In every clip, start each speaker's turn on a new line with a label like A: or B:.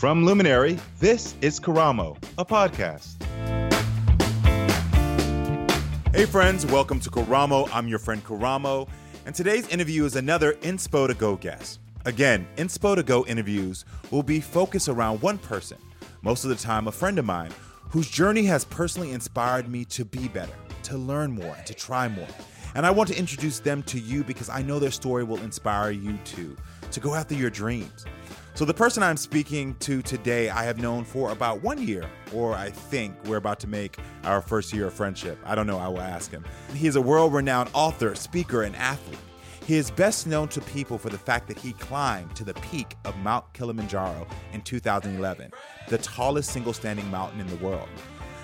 A: From Luminary, this is Karamo, a podcast. Hey, friends, welcome to Karamo. I'm your friend Karamo, and today's interview is another Inspo to Go guest. Again, Inspo to Go interviews will be focused around one person, most of the time a friend of mine, whose journey has personally inspired me to be better, to learn more, and to try more. And I want to introduce them to you because I know their story will inspire you too, to go after your dreams. So, the person I'm speaking to today, I have known for about one year, or I think we're about to make our first year of friendship. I don't know, I will ask him. He is a world renowned author, speaker, and athlete. He is best known to people for the fact that he climbed to the peak of Mount Kilimanjaro in 2011, the tallest single standing mountain in the world.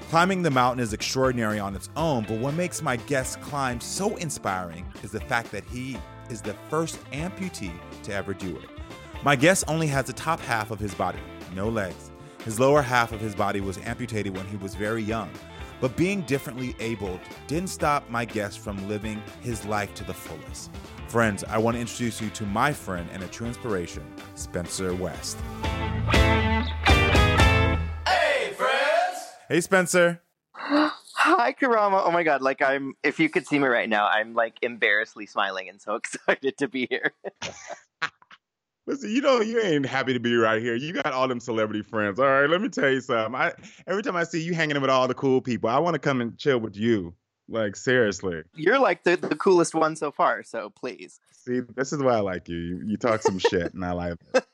A: Climbing the mountain is extraordinary on its own, but what makes my guest climb so inspiring is the fact that he is the first amputee to ever do it. My guest only has the top half of his body, no legs. His lower half of his body was amputated when he was very young. But being differently abled didn't stop my guest from living his life to the fullest. Friends, I want to introduce you to my friend and a true inspiration, Spencer West.
B: Hey, friends!
A: Hey, Spencer.
B: Hi, Karamo. Oh my God. Like, I'm, if you could see me right now, I'm like embarrassedly smiling and so excited to be here.
A: Listen, you know you ain't happy to be right here. You got all them celebrity friends. All right, let me tell you something. I every time I see you hanging with all the cool people, I want to come and chill with you. Like seriously.
B: You're like the, the coolest one so far, so please.
A: See, this is why I like you. You, you talk some shit and I like it.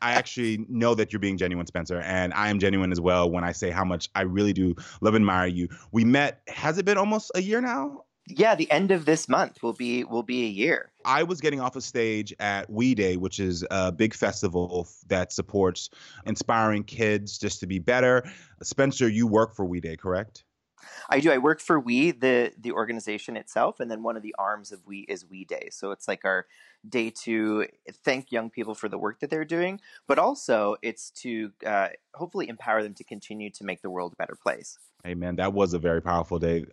A: I actually know that you're being genuine, Spencer, and I am genuine as well when I say how much I really do love and admire you. We met, has it been almost a year now?
B: Yeah, the end of this month will be will be a year.
A: I was getting off a stage at We Day, which is a big festival that supports inspiring kids just to be better. Spencer, you work for We Day, correct?
B: I do. I work for We, the the organization itself, and then one of the arms of We is We Day. So it's like our day to thank young people for the work that they're doing, but also it's to uh, hopefully empower them to continue to make the world a better place.
A: Amen. That was a very powerful day.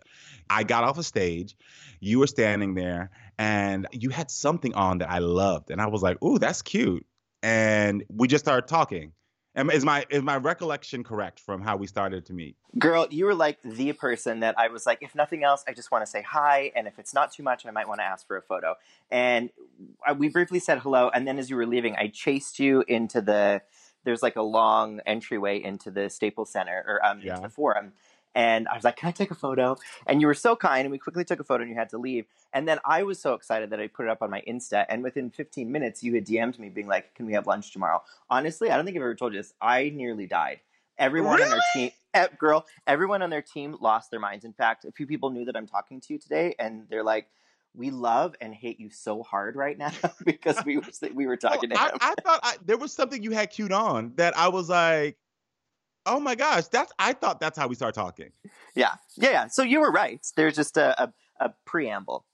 A: I got off a stage. You were standing there, and you had something on that I loved, and I was like, "Ooh, that's cute." And we just started talking. Is my is my recollection correct from how we started to meet?
B: Girl, you were like the person that I was like, if nothing else, I just want to say hi, and if it's not too much, I might want to ask for a photo. And we briefly said hello, and then as you were leaving, I chased you into the. There's like a long entryway into the Staples Center or um, yeah. into the Forum, and I was like, "Can I take a photo?" And you were so kind, and we quickly took a photo, and you had to leave. And then I was so excited that I put it up on my Insta, and within 15 minutes, you had DM'd me being like, "Can we have lunch tomorrow?" Honestly, I don't think I've ever told you this. I nearly died. Everyone really? on their team, girl, everyone on their team lost their minds. In fact, a few people knew that I'm talking to you today, and they're like, we love and hate you so hard right now because we were we were talking
A: well,
B: to him.
A: I, I thought I, there was something you had queued on that I was like, Oh my gosh, that's I thought that's how we start talking.
B: Yeah, yeah, yeah. So you were right. There's just a, a, a preamble.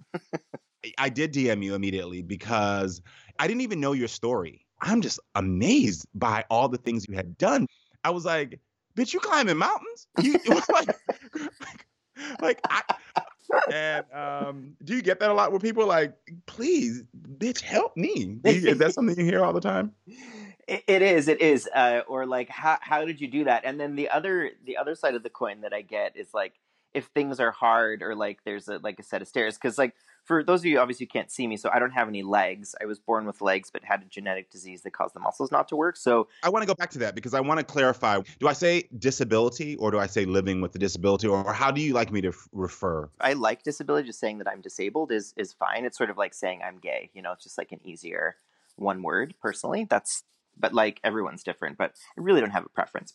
A: I did DM you immediately because I didn't even know your story. I'm just amazed by all the things you had done. I was like, bitch, you climbing mountains? You, like, like I, and um, do you get that a lot where people like, please, bitch, help me? You, is that something you hear all the time?
B: It, it is, it is. Uh, or like, how how did you do that? And then the other the other side of the coin that I get is like, if things are hard or like there's a like a set of stairs, because like for those of you obviously can't see me, so I don't have any legs. I was born with legs, but had a genetic disease that caused the muscles not to work. So
A: I want to go back to that because I want to clarify. Do I say disability or do I say living with a disability, or how do you like me to f- refer?
B: I like disability. Just saying that I'm disabled is is fine. It's sort of like saying I'm gay. You know, it's just like an easier one word. Personally, that's but like everyone's different. But I really don't have a preference.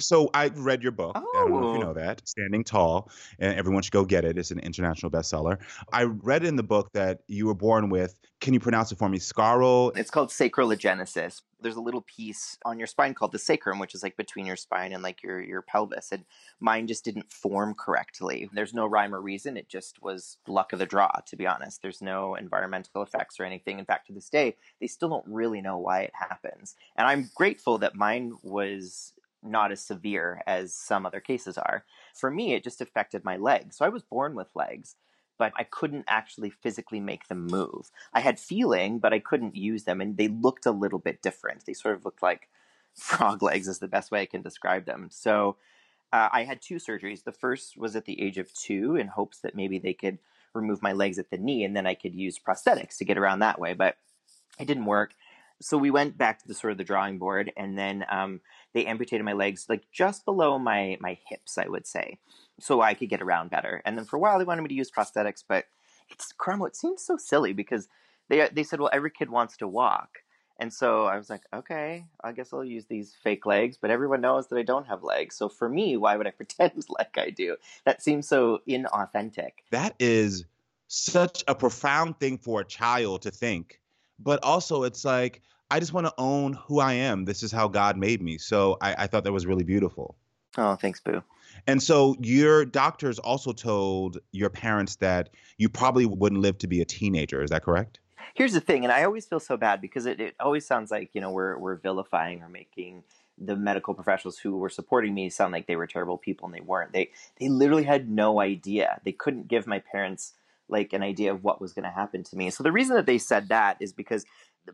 A: So I read your book. I don't know if you
B: Oh.
A: know that. Standing Tall, and everyone should go get it. It's an international bestseller. I read in the book that you were born with. Can you pronounce it for me? Scarral.
B: It's called sacral agenesis. There's a little piece on your spine called the sacrum, which is like between your spine and like your your pelvis. And mine just didn't form correctly. There's no rhyme or reason. It just was luck of the draw, to be honest. There's no environmental effects or anything. In fact, to this day, they still don't really know why it happens. And I'm grateful that mine was not as severe as some other cases are. For me, it just affected my legs. So I was born with legs, but I couldn't actually physically make them move. I had feeling, but I couldn't use them, and they looked a little bit different. They sort of looked like frog legs, is the best way I can describe them. So uh, I had two surgeries. The first was at the age of two, in hopes that maybe they could remove my legs at the knee, and then I could use prosthetics to get around that way. But it didn't work. So we went back to the sort of the drawing board, and then um, they amputated my legs like just below my my hips, I would say, so I could get around better. And then for a while, they wanted me to use prosthetics, but it's Karamo. It seems so silly because they they said, well, every kid wants to walk, and so I was like, okay, I guess I'll use these fake legs, but everyone knows that I don't have legs. So for me, why would I pretend like I do? That seems so inauthentic.
A: That is such a profound thing for a child to think. But also, it's like, I just want to own who I am. This is how God made me. So I, I thought that was really beautiful.
B: Oh, thanks, Boo.
A: And so your doctors also told your parents that you probably wouldn't live to be a teenager. Is that correct?
B: Here's the thing, and I always feel so bad because it, it always sounds like you know we're we're vilifying or making the medical professionals who were supporting me sound like they were terrible people, and they weren't. They they literally had no idea. They couldn't give my parents like an idea of what was going to happen to me. So the reason that they said that is because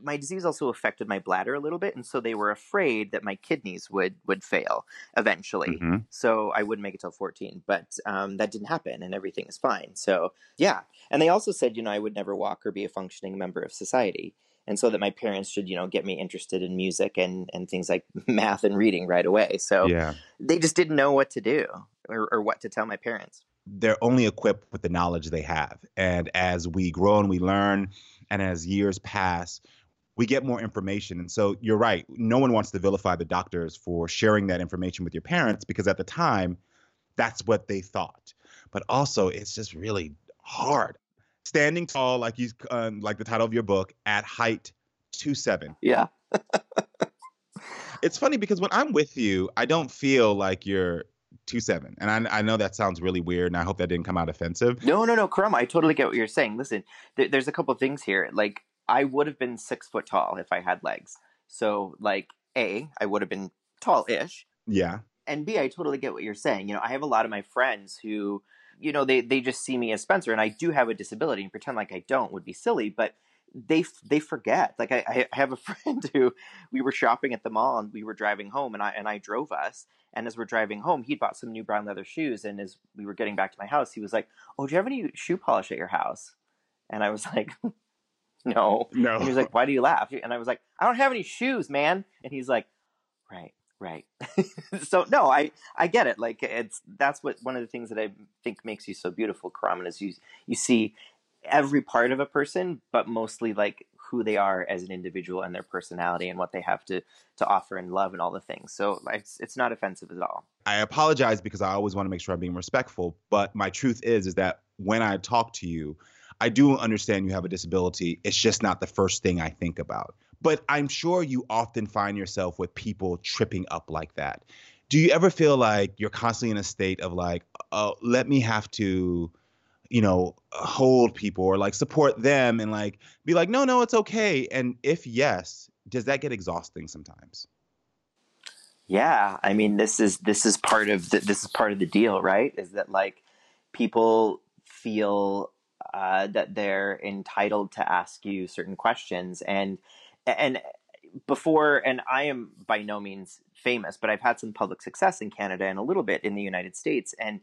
B: my disease also affected my bladder a little bit, and so they were afraid that my kidneys would would fail eventually.
A: Mhm.
B: So I wouldn't make it till 14, but um, that didn't happen, and everything is fine. So yeah, and they also said, you know, I would never walk or be a functioning member of society, and so that my parents should, you know, get me interested in music and and things like math and reading right away. So
A: Yeah.
B: they just didn't know what to do or, or what to tell my parents.
A: They're only equipped with the knowledge they have. And as we grow and we learn, and as years pass, we get more information. And so you're right. No one wants to vilify the doctors for sharing that information with your parents because at the time, that's what they thought. But also, it's just really hard. Standing tall, like you, um, like the title of your book, at height two seven.
B: Yeah.
A: It's funny because when I'm with you, I don't feel like you're two seven, and I, I know that sounds really weird, and I hope that didn't come out offensive.
B: No, no, no, Karamo, I totally get what you're saying. Listen, th- there's a couple of things here. Like, I would have been six foot tall if I had legs. So, like, A, I would have been tall ish.
A: Yeah,
B: And B, I totally get what you're saying. You know, I have a lot of my friends who, you know, they, they just see me as Spencer, and I do have a disability, and pretend like I don't would be silly, but they they forget. Like I, I have a friend who we were shopping at the mall and we were driving home and I and I drove us and as we're driving home he'd bought some new brown leather shoes and as we were getting back to my house he was like, "Oh, do you have any shoe polish at your house?" And I was like, "No."
A: no,
B: And he was like, "Why do you laugh?" And I was like, "I don't have any shoes, man." And he's like, "Right, right." so no, I I get it. Like it's that's what one of the things that I think makes you so beautiful, Karamo, is you you see every part of a person, but mostly like who they are as an individual and their personality and what they have to to offer and love and all the things. So it's it's not offensive at all.
A: I apologize because I always want to make sure I'm being respectful. But my truth is, is that when I talk to you, I do understand you have a disability. It's just not the first thing I think about. But I'm sure you often find yourself with people tripping up like that. Do you ever feel like you're constantly in a state of like, oh, let me have to, you know, hold people or like support them and like be like, no, no, it's okay. And if yes, does that get exhausting sometimes?
B: Yeah, I mean, this is this is part of the, this is part of the deal, right? Is that like people feel uh, that they're entitled to ask you certain questions, and and before, and I am by no means famous, but I've had some public success in Canada and a little bit in the United States, and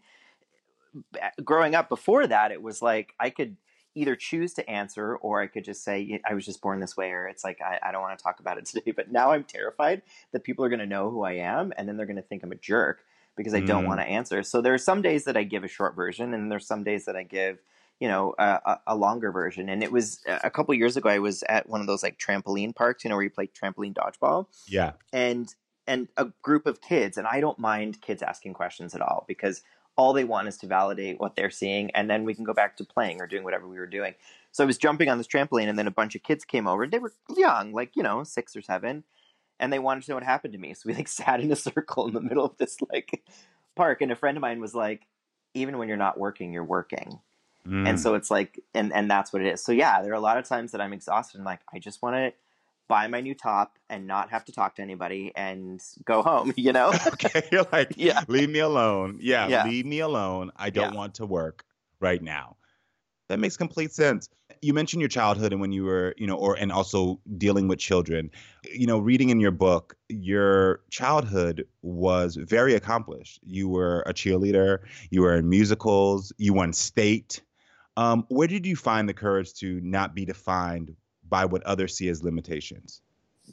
B: growing up before that, it was like I could either choose to answer or I could just say, I was just born this way, or it's like, I, I don't want to talk about it today. But now I'm terrified that people are going to know who I am and then they're going to think I'm a jerk because I mm. don't want to answer. So there are some days that I give a short version and there's some days that I give, you know, a, a longer version. And it was a couple years ago, I was at one of those like trampoline parks, you know, where you play trampoline dodgeball.
A: Yeah.
B: And, and a group of kids, and I don't mind kids asking questions at all because all they want is to validate what they're seeing and then we can go back to playing or doing whatever we were doing so i was jumping on this trampoline and then a bunch of kids came over and they were young like you know six or seven and they wanted to know what happened to me so we like sat in a circle in the middle of this like park and a friend of mine was like even when you're not working you're working mm. and so it's like and and that's what it is so yeah there are a lot of times that i'm exhausted and like i just want to buy my new top and not have to talk to anybody and go home, you know?
A: okay. You're like, yeah. leave me alone. Yeah, yeah. leave me alone. I don't yeah. want to work right now. That makes complete sense. You mentioned your childhood and when you were, you know, or and also dealing with children. You know, reading in your book, your childhood was very accomplished. You were a cheerleader, you were in musicals, you won state. Um, where did you find the courage to not be defined by what others see as limitations?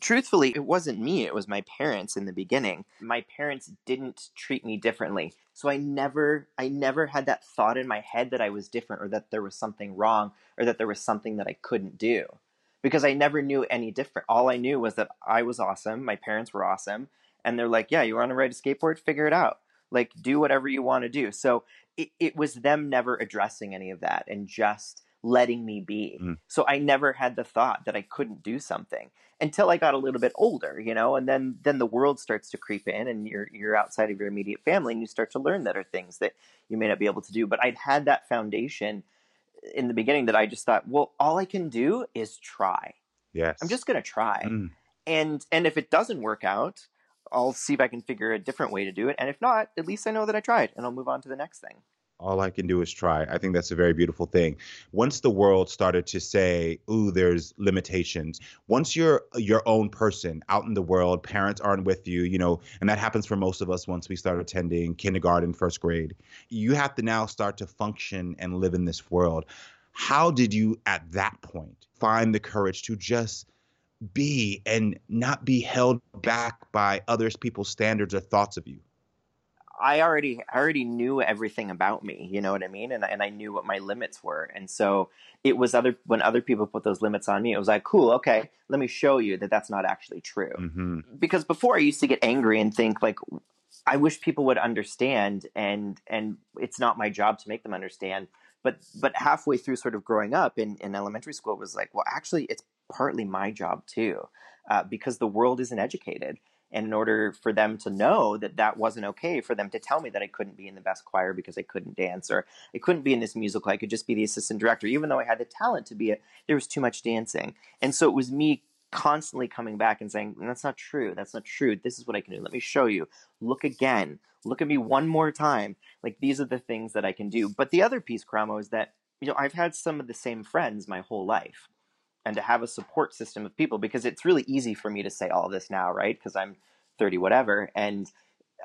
B: Truthfully, it wasn't me, it was my parents in the beginning. My parents didn't treat me differently. So I never I never had that thought in my head that I was different or that there was something wrong or that there was something that I couldn't do. Because I never knew any different. All I knew was that I was awesome, my parents were awesome, and they're like, "Yeah, you want to ride a skateboard? Figure it out. Like do whatever you want to do." So it, it was them never addressing any of that and just letting me be. Mm. So I never had the thought that I couldn't do something until I got a little bit older, you know, and then then the world starts to creep in and you're you're outside of your immediate family and you start to learn that are things that you may not be able to do. But I'd had that foundation in the beginning that I just thought, well, all I can do is try.
A: Yes.
B: I'm just gonna try. Mm. And and if it doesn't work out, I'll see if I can figure a different way to do it. And if not, at least I know that I tried and I'll move on to the next thing
A: all I can do is try. I think that's a very beautiful thing. Once the world started to say, "Ooh, there's limitations." Once you're your own person out in the world, parents aren't with you, you know, and that happens for most of us once we start attending kindergarten, first grade. You have to now start to function and live in this world. How did you at that point find the courage to just be and not be held back by others people's standards or thoughts of you?
B: I already I already knew everything about me, you know what I mean, and and I knew what my limits were, and so it was other when other people put those limits on me, it was like, cool, okay, let me show you that that's not actually true. Mm-hmm. Because before I used to get angry and think like, I wish people would understand, and and it's not my job to make them understand. But but halfway through, sort of growing up in in elementary school, it was like, well, actually, it's partly my job too, uh, because the world isn't educated and in order for them to know that that wasn't okay, for them to tell me that I couldn't be in the best choir because I couldn't dance, or I couldn't be in this musical, I could just be the assistant director, even though I had the talent to be it, there was too much dancing. And so it was me constantly coming back and saying, That's not true. That's not true. This is what I can do. Let me show you. Look again. Look at me one more time. Like these are the things that I can do. But the other piece, Karamo, is that, you know, I've had some of the same friends my whole life and to have a support system of people because it's really easy for me to say all this now, right? Because I'm 30 whatever and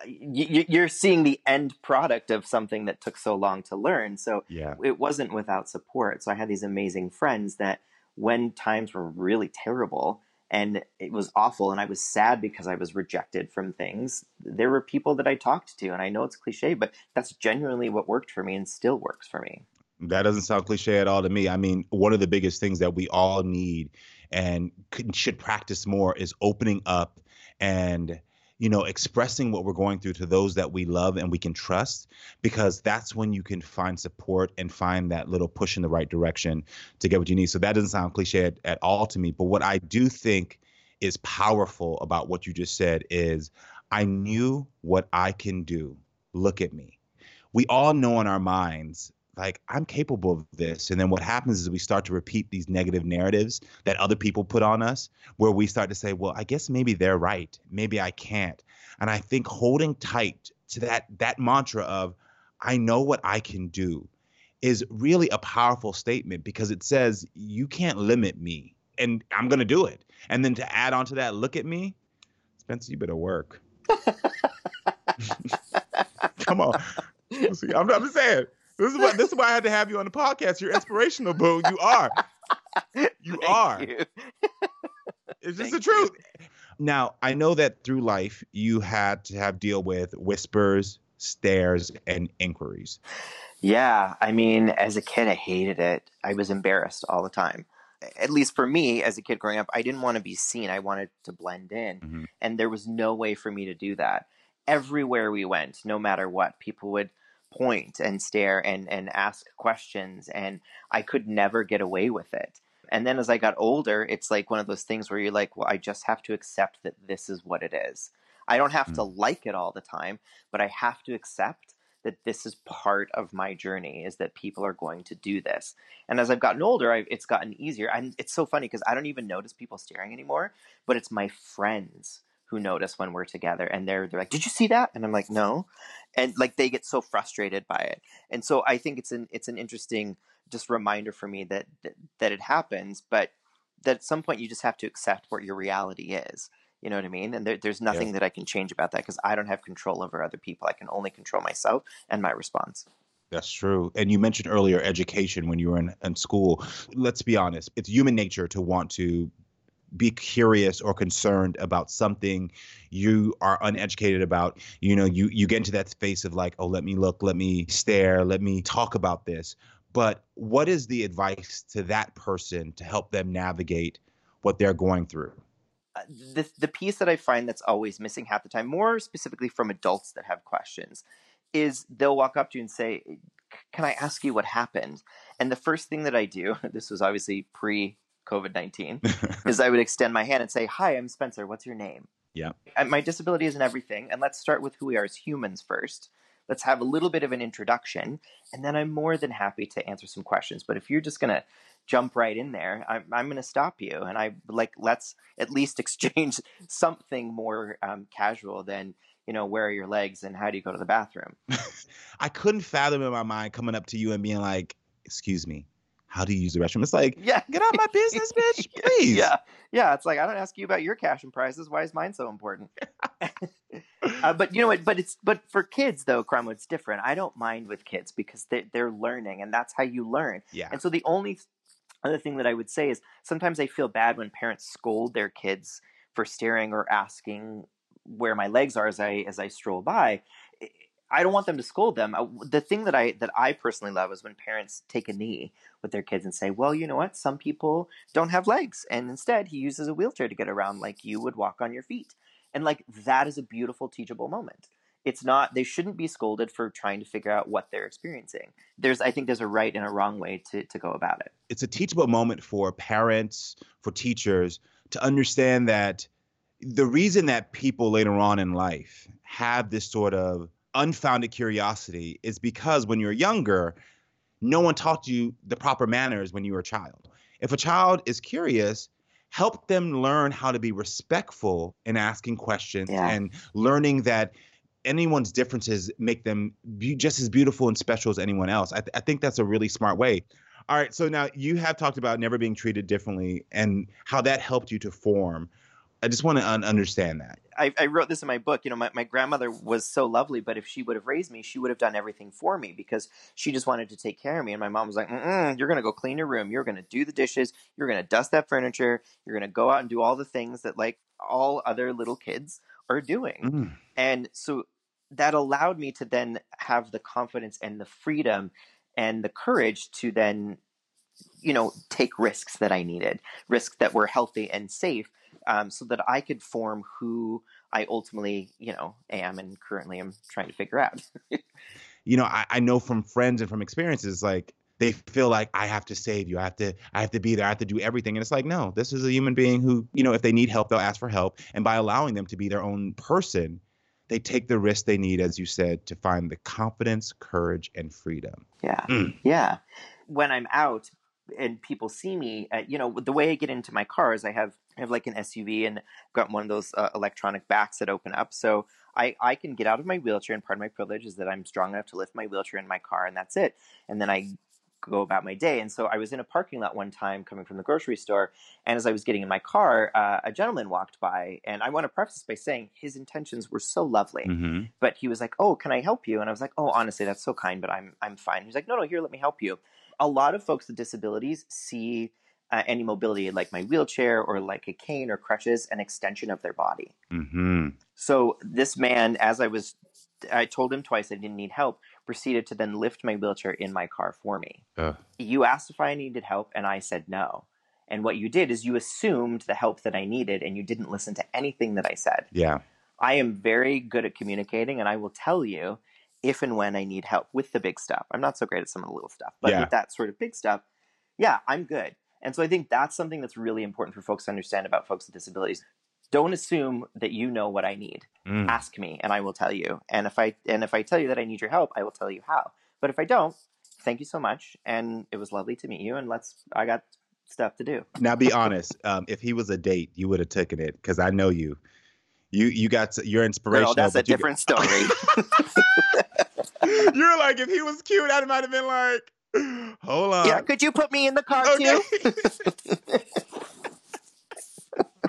B: uh, you're seeing the end product of something that took so long to learn. So
A: yeah.
B: it wasn't without support. So I had these amazing friends that when times were really terrible and it was awful and I was sad because I was rejected from things, there were people that I talked to. And I know it's cliche, but that's genuinely what worked for me and still works for me.
A: That doesn't sound cliche at all to me. I mean, one of the biggest things that we all need and should practice more is opening up and you know expressing what we're going through to those that we love and we can trust because that's when you can find support and find that little push in the right direction to get what you need. So that doesn't sound cliche at, at all to me but what i do think is powerful about what you just said is i knew what i can do. Look at me. We all know in our minds like I'm capable of this. And then what happens is we start to repeat these negative narratives that other people put on us, where we start to say, well, I guess maybe they're right. Maybe I can't. And I think holding tight to that that mantra of I know what I can do is really a powerful statement because it says you can't limit me and I'm going to do it. And then to add on to that, look at me. Spencer, you better work. Come on. See, I'm, I'm just saying. This is why this is why I had to have you on the podcast. You're inspirational, boo. You are. You
B: Thank
A: are.
B: you.
A: It's just
B: Thank
A: the truth. Now, I know that through life you had to have deal with whispers, stares, and inquiries.
B: Yeah, I mean, as a kid, I hated it. I was embarrassed all the time. At least for me, as a kid growing up, I didn't want to be seen. I wanted to blend in.
A: Mhm.
B: And there was no way for me to do that. Everywhere we went, no matter what, people would point and stare and, and ask questions. And I could never get away with it. And then as I got older, it's like one of those things where you're like, well, I just have to accept that this is what it is. I don't have hmm. to like it all the time, but I have to accept that this is part of my journey is that people are going to do this and as i've gotten older I, it's gotten easier and it's so funny because i don't even notice people staring anymore but it's my friends who notice when we're together and they're they're like did you see that and i'm like no and like they get so frustrated by it and so i think it's an it's an interesting just reminder for me that that, that it happens but that at some point you just have to accept what your reality is you know what I mean? And there, there's nothing that I can change about that because I don't have control over other people. I can only control myself and my response.
A: That's true. And you mentioned earlier education when you were in, in school. Let's be honest, it's human nature to want to be curious or concerned about something you are uneducated about. You know, you you get into that space of like, oh, let me look, let me stare, let me talk about this. But what is the advice to that person to help them navigate what they're going through?
B: Uh, the, the piece that I find that's always missing half the time, more specifically from adults that have questions, is they'll walk up to you and say, Can I ask you what happened? And the first thing that I do, this was obviously pre COVID 19, is I would extend my hand and say, Hi, I'm Spencer. What's your name?
A: Yeah.
B: And my disability isn't everything. And let's start with who we are as humans first. Let's have a little bit of an introduction, and then I'm more than happy to answer some questions. But if you're just going to jump right in there, I'm, I'm going to stop you. And I like, let's at least exchange something more um, casual than, you know, where are your legs and how do you go to the bathroom?
A: I couldn't fathom in my mind coming up to you and being like, "Excuse me, how do you use the restroom?" It's like,
B: Yeah.
A: get out of my business, bitch, please.
B: Yeah. Yeah. It's like, I don't ask you about your cash and prizes. Why is mine so important? uh, but you know what? But it's, but for kids though, Karamo, it's different. I don't mind with kids because they, they're learning and that's how you learn.
A: Yeah.
B: And so the only other thing that I would say is sometimes I feel bad when parents scold their kids for staring or asking where my legs are as I as I stroll by. I don't want them to scold them. Uh, The thing that I that I personally love is when parents take a knee with their kids and say, "Well, you know what? Some people don't have legs, and instead he uses a wheelchair to get around, like you would walk on your feet." And like that is a beautiful teachable moment. It's not they shouldn't be scolded for trying to figure out what they're experiencing. There's I think there's a right and a wrong way to to go about it.
A: it's a teachable moment for parents, for teachers to understand that the reason that people later on in life have this sort of unfounded curiosity is because when you're younger, no one taught you the proper manners when you were a child. If a child is curious, help them learn how to be respectful in asking questions
B: Yeah.
A: and learning that anyone's differences make them be just as beautiful and special as anyone else. I, th- I think that's a really smart way. All right, so now you have talked about never being treated differently and how that helped you to form. I just want to un- understand that.
B: I, I wrote this in my book. You know, my, my grandmother was so lovely, but if she would have raised me, she would have done everything for me because she just wanted to take care of me. And my mom was like, Mm-mm, "You're going to go clean your room. You're going to do the dishes. You're going to dust that furniture. You're going to go out and do all the things that like all other little kids are doing."
A: Mm.
B: And so that allowed me to then have the confidence and the freedom and the courage to then, you know, take risks that I needed, risks that were healthy and safe, um, so that I could form who I ultimately, you know, am and currently am trying to figure out.
A: You know, I, I know from friends and from experiences, like they feel like I have to save you. I have to, I have to be there. I have to do everything. And it's like, no, this is a human being who, you know, if they need help, they'll ask for help. And by allowing them to be their own person, they take the risk they need, as you said, to find the confidence, courage, and freedom.
B: Yeah.
A: Mm.
B: Yeah. When I'm out and people see me, uh, you know, the way I get into my car is I have I have like an SUV and I've got one of those uh, electronic backs that open up. So I, I can get out of my wheelchair, and part of my privilege is that I'm strong enough to lift my wheelchair in my car, and that's it. And then I go about my day. And so I was in a parking lot one time coming from the grocery store, and as I was getting in my car, uh, a gentleman walked by, and I want to preface this by saying his intentions were so lovely,
A: Mm-hmm.
B: but he was like, "Oh, can I help you?" And I was like, "Oh, honestly, that's so kind, but I'm I'm fine." He's like, "No, no, here, let me help you." A lot of folks with disabilities see uh, any mobility like my wheelchair or like a cane or crutches an extension of their body.
A: Mm-hmm.
B: So this man, as I was, I told him twice I didn't need help, proceeded to then lift my wheelchair in my car for me.
A: Ugh.
B: You asked if I needed help, and I said no. And what you did is you assumed the help that I needed, and you didn't listen to anything that I said.
A: Yeah.
B: I am very good at communicating, and I will tell you if and when I need help with the big stuff. I'm not so great at some of the little stuff, but
A: Yeah.
B: with that sort of big stuff, yeah, I'm good. And so I think that's something that's really important for folks to understand about folks with disabilities. Don't assume that you know what I need.
A: Mm.
B: Ask me, and I will tell you. And if I and if I tell you that I need your help, I will tell you how. But if I don't, thank you so much, and it was lovely to meet you. And let's. I got stuff to do.
A: Now, be honest. Um, if he was a date, you would have taken it because I know you. You you got you're inspirational.
B: Girl, that's a
A: but you-
B: different story.
A: You're like, if he was cute, I might have been like, hold on.
B: yeah, could you put me in the car
A: Okay.
B: too?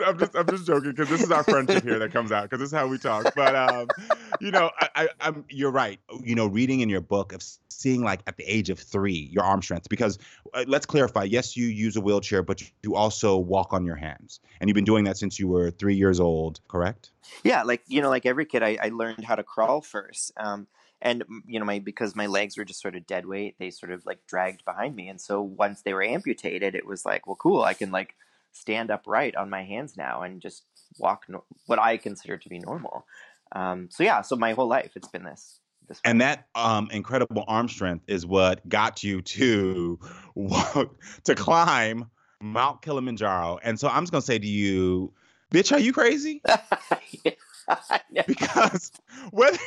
A: I'm just I'm just joking because this is our friendship here that comes out because this is how we talk. But um, you know, I, I, I'm you're right. You know, reading in your book of seeing like at the age of three your arm strength because uh, let's clarify. Yes, you use a wheelchair, but you also walk on your hands, and you've been doing that since you were three years old. Correct?
B: Yeah, like you know, like every kid, I, I learned how to crawl first, um, and you know, my because my legs were just sort of dead weight, they sort of like dragged behind me, and so once they were amputated, it was like, well, cool, I can like stand upright on my hands now and just walk no- what I consider to be normal. Um, so yeah, so my whole life it's been this. This.
A: And that um, incredible arm strength is what got you to walk, to climb Mount Kilimanjaro. And so I'm just gonna say to you, bitch, are you crazy? because whether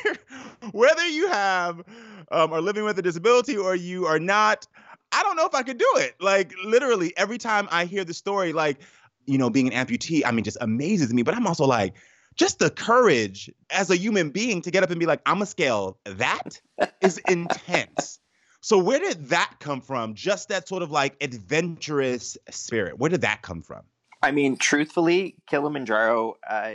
A: whether you have um, are living with a disability or you are not, I don't know if I could do it. Like literally every time I hear the story, like you know, being an amputee, I mean, just amazes me. But I'm also like, just the courage as a human being to get up and be like, I'm a scale. That is intense. So where did that come from? Just that sort of like adventurous spirit. Where did that come from?
B: I mean, truthfully, Kilimanjaro, uh,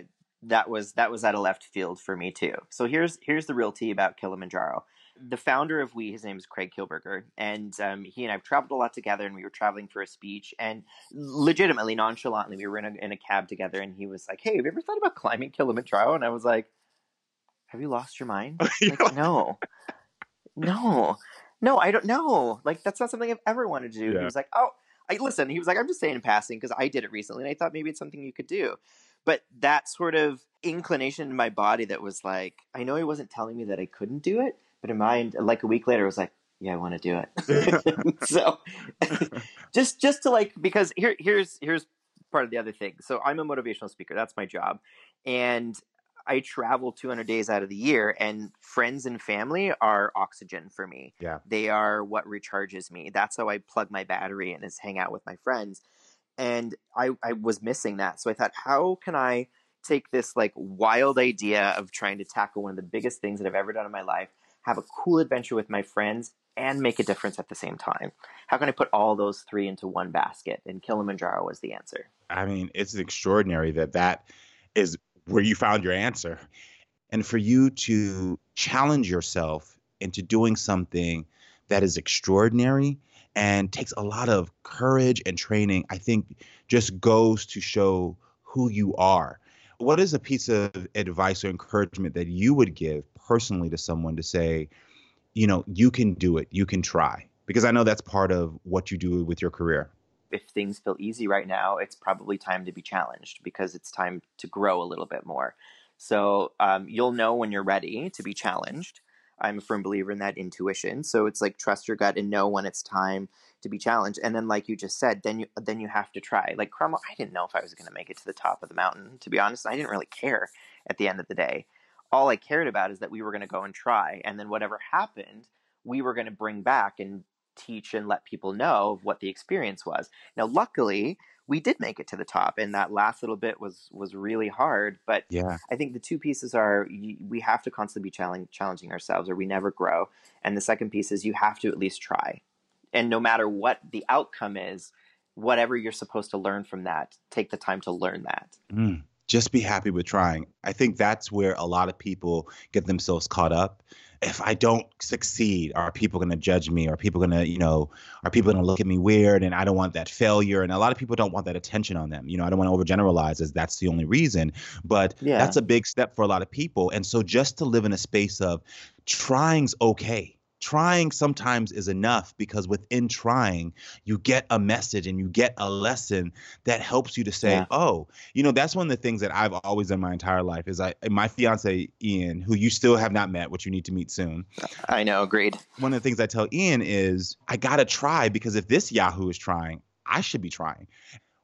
B: that was that was out of left field for me too. So here's here's the real tea about Kilimanjaro. The founder of We, his name is Craig Kielburger, and um, he and I've traveled a lot together, and we were traveling for a speech, and legitimately, nonchalantly, we were in a, in a cab together, and he was like, "Hey, have you ever thought about climbing Kilimanjaro?" And I was like, "Have you lost your mind?" Like, no, no, no, I don't know. Like that's not something I've ever wanted to do.
A: Yeah.
B: He was like, oh, I listen. He was like, I'm just saying in passing because I did it recently, and I thought maybe it's something you could do. But that sort of inclination in my body that was like, I know he wasn't telling me that I couldn't do it, but in mind, like a week later, it was like, yeah, I want to do it. so just just to like because here here's here's part of the other thing. So I'm a motivational speaker. That's my job, and I travel 200 days out of the year, and friends and family are oxygen for me.
A: Yeah.
B: They are what recharges me. That's how I plug my battery and is hang out with my friends. And I, I was missing that. So I thought, how can I take this like wild idea of trying to tackle one of the biggest things that I've ever done in my life, have a cool adventure with my friends, and make a difference at the same time? How can I put all those three into one basket? And Kilimanjaro was the answer.
A: I mean, it's extraordinary that that is where you found your answer. And for you to challenge yourself into doing something that is extraordinary and takes a lot of courage and training, I think just goes to show who you are. What is a piece of advice or encouragement that you would give personally to someone to say, you know, you can do it, you can try? Because I know that's part of what you do with your career.
B: if things feel easy right now, it's probably time to be challenged because it's time to grow a little bit more. So um, you'll know when you're ready to be challenged. I'm a firm believer in that intuition. So it's like trust your gut and know when it's time to be challenged. And then, like you just said, then you then you have to try. Like Karamo, I didn't know if I was going to make it to the top of the mountain. To be honest, I didn't really care at the end of the day. All I cared about is that we were going to go and try, and then whatever happened, we were going to bring back and teach and let people know what the experience was. Now, luckily, we did make it to the top and that last little bit was was really hard but
A: yeah.
B: I think the two pieces are we have to constantly be challenging, challenging ourselves or we never grow and the second piece is you have to at least try. And no matter what the outcome is whatever you're supposed to learn from that take the time to learn that.
A: Mm, just be happy with trying. I think that's where a lot of people get themselves caught up if I don't succeed, are people going to judge me? Are people going to, you know, are people going to look at me weird? And I don't want that failure. And a lot of people don't want that attention on them. You know, I don't want to overgeneralize as that's the only reason, but yeah. that's a big step for a lot of people. And so just to live in a space of trying's okay trying sometimes is enough because within trying you get a message and you get a lesson that helps you to say yeah. oh you know that's one of the things that i've always done my entire life is i my fiance ian who you still have not met which you need to meet soon.
B: I know agreed.
A: One of the things i tell ian is i gotta try because if this yahoo is trying i should be trying.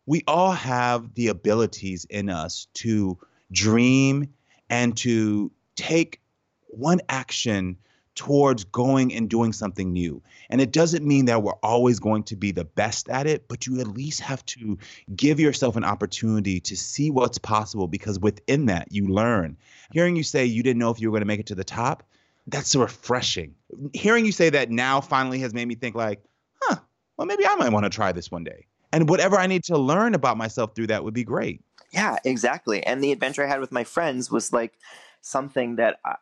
A: We all have the abilities in us to dream and to take one action towards going and doing something new. And it doesn't mean that we're always going to be the best at it, but you at least have to give yourself an opportunity to see what's possible because within that you learn. Hearing you say you didn't know if you were going to make it to the top, that's refreshing. Hearing you say that now finally has made me think like, huh, well maybe I might want to try this one day. And whatever I need to learn about myself through that would be great.
B: Yeah, exactly. And the adventure I had with my friends was like something that uh,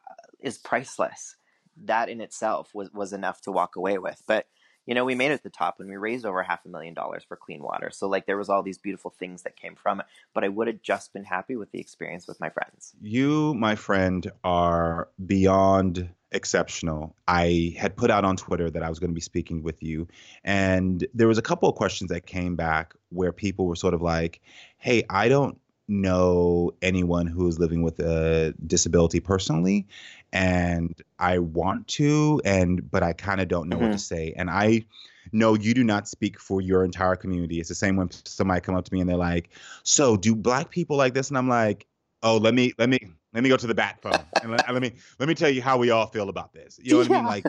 B: priceless that in itself was, was enough to walk away with. But you know, we made it to the top and we raised over half a million dollars for clean water. So like there was all these beautiful things that came from it, but I would have just been happy with the experience with my friends.
A: You, my friend, are beyond exceptional. I had put out on Twitter that I was going to be speaking with you and there was a couple of questions that came back where people were sort of like, "Hey, I don't know anyone who is living with a disability personally and I want to and but I kind of don't know mm-hmm. what to say. And I know you do not speak for your entire community. It's the same when somebody come up to me and they're like so do black people like this? And I'm like oh let me let me let me go to the bat phone and let, let me let me tell you how we all feel about this. You know what yeah. I mean? Like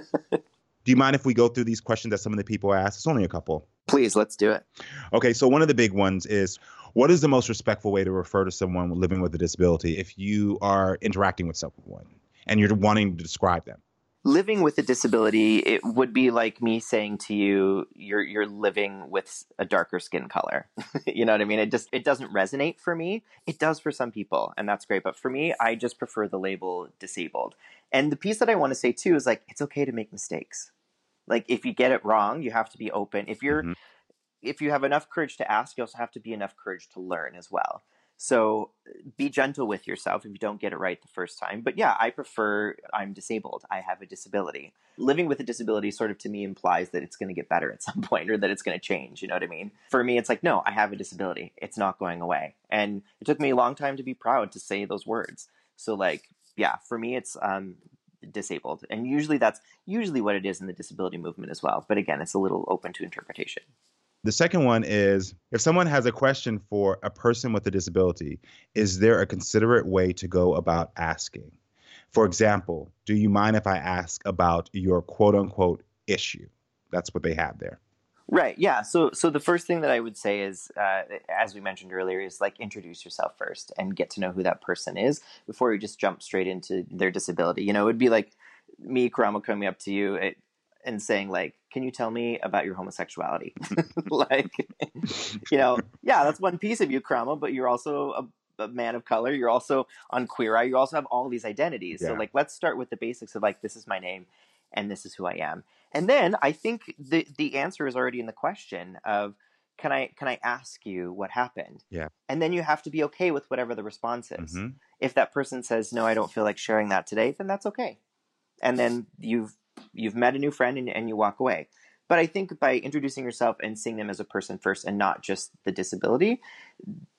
A: do you mind if we go through these questions that some of the people ask? It's only a couple.
B: Please let's do it.
A: Okay so one of the big ones is what is the most respectful way to refer to someone living with a disability if you are interacting with someone and you're wanting to describe them?
B: Living with a disability, it would be like me saying to you, "You're you're living with a darker skin color." you know what I mean? It just it doesn't resonate for me. It does for some people, and that's great. But for me, I just prefer the label disabled. And the piece that I want to say too is like it's okay to make mistakes. Like if you get it wrong, you have to be open. If you're mm-hmm if you have enough courage to ask, you also have to be enough courage to learn as well. So be gentle with yourself if you don't get it right the first time. But yeah, I prefer I'm disabled. I have a disability. Living with a disability sort of to me implies that it's going to get better at some point or that it's going to change. You know what I mean? For me, it's like, no, I have a disability. It's not going away. And it took me a long time to be proud to say those words. So, like, yeah, for me, it's um, disabled. And usually that's usually what it is in the disability movement as well. But again, it's a little open to interpretation.
A: The second one is if someone has a question for a person with a disability, is there a considerate way to go about asking? For example, do you mind if I ask about your quote unquote issue? That's what they have there.
B: Right. Yeah. So, so the first thing that I would say is, uh, as we mentioned earlier, is like introduce yourself first and get to know who that person is before you just jump straight into their disability. You know, it would be like me, Karamo, coming up to you and saying like, can you tell me about your homosexuality? like, you know, yeah, that's one piece of you, Karamo, but you're also a, a, man of color. You're also on Queer Eye. You also have all these identities. Yeah. So, like, let's start with the basics of like, this is my name and this is who I am. And then I think the the answer is already in the question of can I can I ask you what happened?
A: Yeah.
B: And then you have to be okay with whatever the response is. Mm-hmm. If that person says no, I don't feel like sharing that today, then that's okay. And then you've you've met a new friend and, and you walk away. But I think by introducing yourself and seeing them as a person first and not just the disability,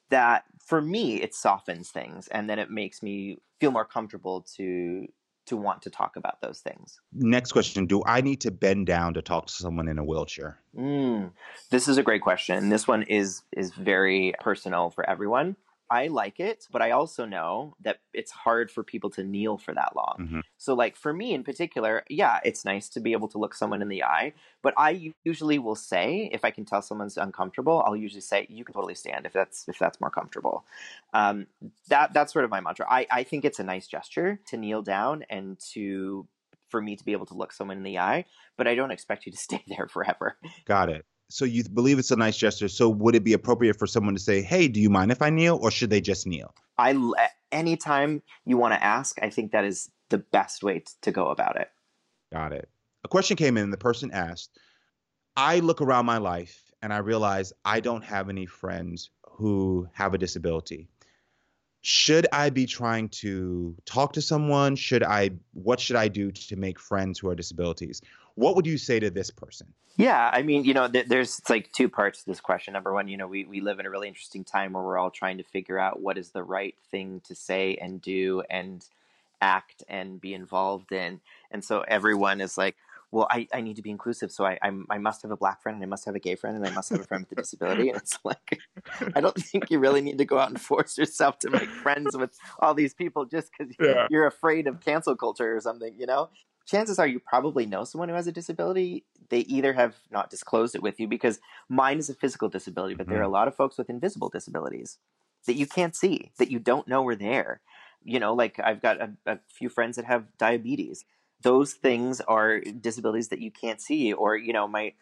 B: that for me it softens things and then it makes me feel more comfortable to to want to talk about those things.
A: Next question Do I need to bend down to talk to someone in a wheelchair?
B: Mm, this is a great question. This one is is very personal for everyone. I like it, but I also know that it's hard for people to kneel for that long.
A: Mhm.
B: So, like for me in particular, yeah, it's nice to be able to look someone in the eye. But I usually will say, if I can tell someone's uncomfortable, I'll usually say, "You can totally stand if that's if that's more comfortable." Um, that that's sort of my mantra. I I think it's a nice gesture to kneel down and to for me to be able to look someone in the eye, but I don't expect you to stay there forever.
A: Got it. So you believe it's a nice gesture. So would it be appropriate for someone to say, "Hey, do you mind if I kneel?" or should they just kneel?
B: I anytime you want to ask, I think that is the best way to go about it.
A: Got it. A question came in. The person asked, I look around my life and I realize I don't have any friends who have a disability. Should I be trying to talk to someone? Should I, what should I do to make friends who are disabilities? What would you say to this person?
B: Yeah, I mean, you know, th- there's it's like two parts to this question. Number one, you know, we, we live in a really interesting time where we're all trying to figure out what is the right thing to say and do and act and be involved in. And so everyone is like, well, I, I need to be inclusive. So I, I'm, I must have a black friend and I must have a gay friend and I must have a friend with a disability. And it's like, I don't think you really need to go out and force yourself to make friends with all these people just because
A: Yeah.
B: you're afraid of cancel culture or something, you know? Chances are you probably know someone who has a disability. They either have not disclosed it with you because mine is a physical disability, but there are hmm. a lot of folks with invisible disabilities that you can't see, that you don't know are there. You know, like I've got a, a few friends that have diabetes. Those things are disabilities that you can't see, or, you know, my.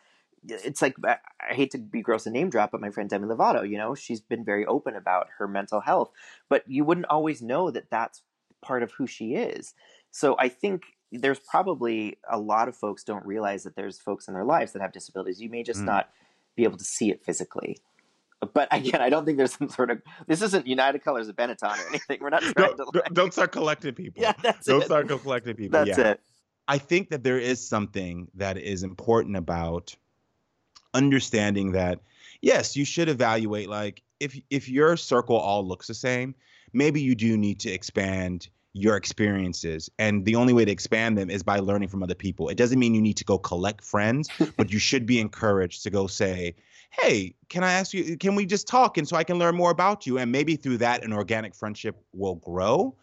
B: It's like I I hate to be gross and name drop, but my friend Demi Lovato, you know, she's been very open about her mental health, but you wouldn't always know that that's part of who she is. So I think there's probably a lot of folks don't realize that there's folks in their lives that have disabilities. You may just
A: Mm.
B: not be able to see it physically. But again, I don't think there's some sort of this isn't United Colors of Benetton or anything. We're not trying
A: Don't,
B: to like,
A: don't start collecting people.
B: Yeah, that's
A: don't
B: it.
A: start collecting people.
B: That's
A: yeah.
B: it.
A: I think that there is something that is important about understanding that yes, you should evaluate like if if your circle all looks the same, maybe you do need to expand your experiences and the only way to expand them is by learning from other people. It doesn't mean you need to go collect friends, but you should be encouraged to go say, "Hey, can I ask you can we just talk and so I can learn more about you?" And maybe through that an organic friendship will grow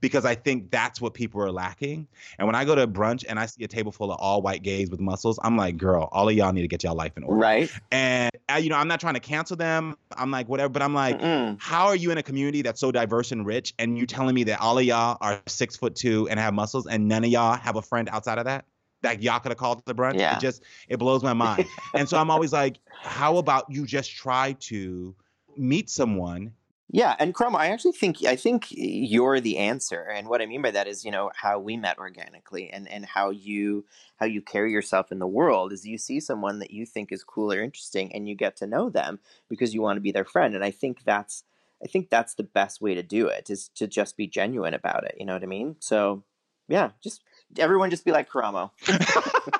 A: because I think that's what people are lacking. And when I go to brunch and I see a table full of all white gays with muscles, I'm like, girl, all of y'all need to get y'all life in order.
B: Right?
A: And uh, you know, I'm not trying to cancel them. I'm like, whatever. But I'm like,
B: Mm-mm.
A: how are you in a community that's so diverse and rich, and you telling me that all of y'all are six foot two and have muscles, and none of y'all have a friend outside of that? That y'all could have called the brunch.
B: Yeah.
A: It just it blows my mind. and so I'm always like, how about you just try to meet someone
B: Yeah, and Karamo, I actually think I think you're the answer. And what I mean by that is, you know, how we met organically and, and how you how you carry yourself in the world is you see someone that you think is cool or interesting and you get to know them because you want to be their friend. And I think that's I think that's the best way to do it is to just be genuine about it. You know what I mean? So yeah, just everyone just be like Karamo.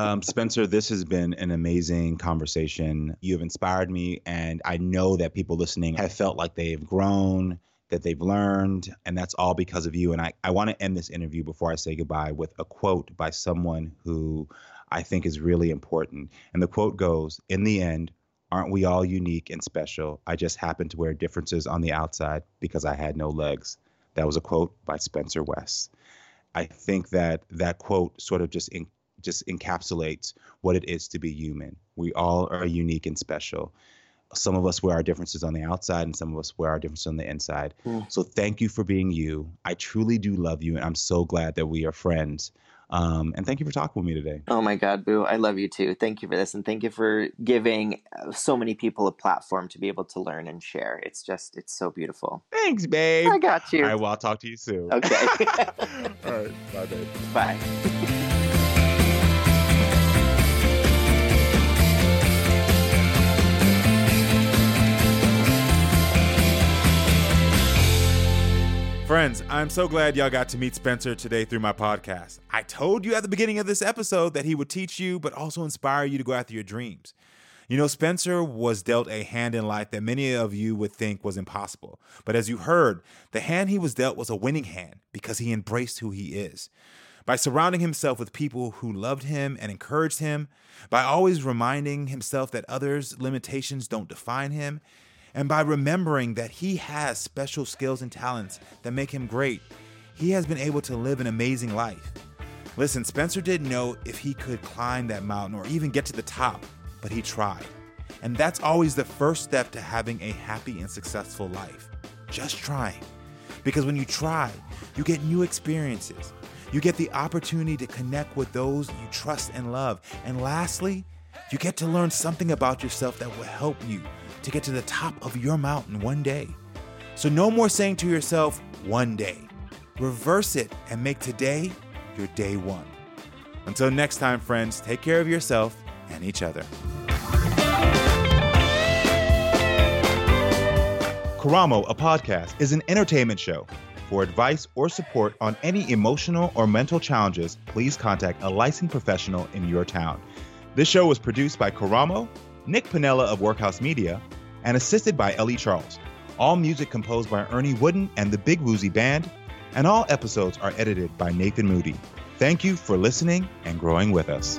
A: Um, Spencer, this has been an amazing conversation. You have inspired me, and I know that people listening have felt like they've grown, that they've learned, and that's all because of you. And I, I want to end this interview before I say goodbye with a quote by someone who I think is really important. And the quote goes In the end, aren't we all unique and special? I just happen to wear differences on the outside because I had no legs. That was a quote by Spencer West. I think that that quote sort of just in, just encapsulates what it is to be human. We all are unique and special. Some of us wear our differences on the outside, and some of us wear our differences on the inside.
B: Mm.
A: So thank you for being you. I truly do love you, and I'm so glad that we are friends. Um, and thank you for talking with me today.
B: Oh my God, Boo. I love you too. Thank you for this. And thank you for giving uh, so many people a platform to be able to learn and share. It's just, it's so beautiful.
A: Thanks, babe.
B: I got you.
A: All right, well, I'll talk to you soon.
B: Okay.
A: All right, bye, babe.
B: Bye.
A: Friends, I'm so glad y'all got to meet Spencer today through my podcast. I told you at the beginning of this episode that he would teach you, but also inspire you to go after your dreams. You know, Spencer was dealt a hand in life that many of you would think was impossible. But as you heard, the hand he was dealt was a winning hand because he embraced who he is. By surrounding himself with people who loved him and encouraged him, by always reminding himself that others' limitations don't define him, And by remembering that he has special skills and talents that make him great, he has been able to live an amazing life. Listen, Spencer didn't know if he could climb that mountain or even get to the top, but he tried. And that's always the first step to having a happy and successful life. Just trying. Because when you try, you get new experiences. You get the opportunity to connect with those you trust and love. And lastly, you get to learn something about yourself that will help you to get to the top of your mountain one day. So, no more saying to yourself, one day. Reverse it and make today your day one. Until next time, friends, take care of yourself and each other. Karamo, a podcast, is an entertainment show. For advice or support on any emotional or mental challenges, please contact a licensed professional in your town. This show was produced by Karamo, Nick Panella of Workhouse Media, and assisted by Ellie Charles. All music composed by Ernie Wooden and the Big Woozy Band, and all episodes are edited by Nathan Moody. Thank you for listening and growing with us.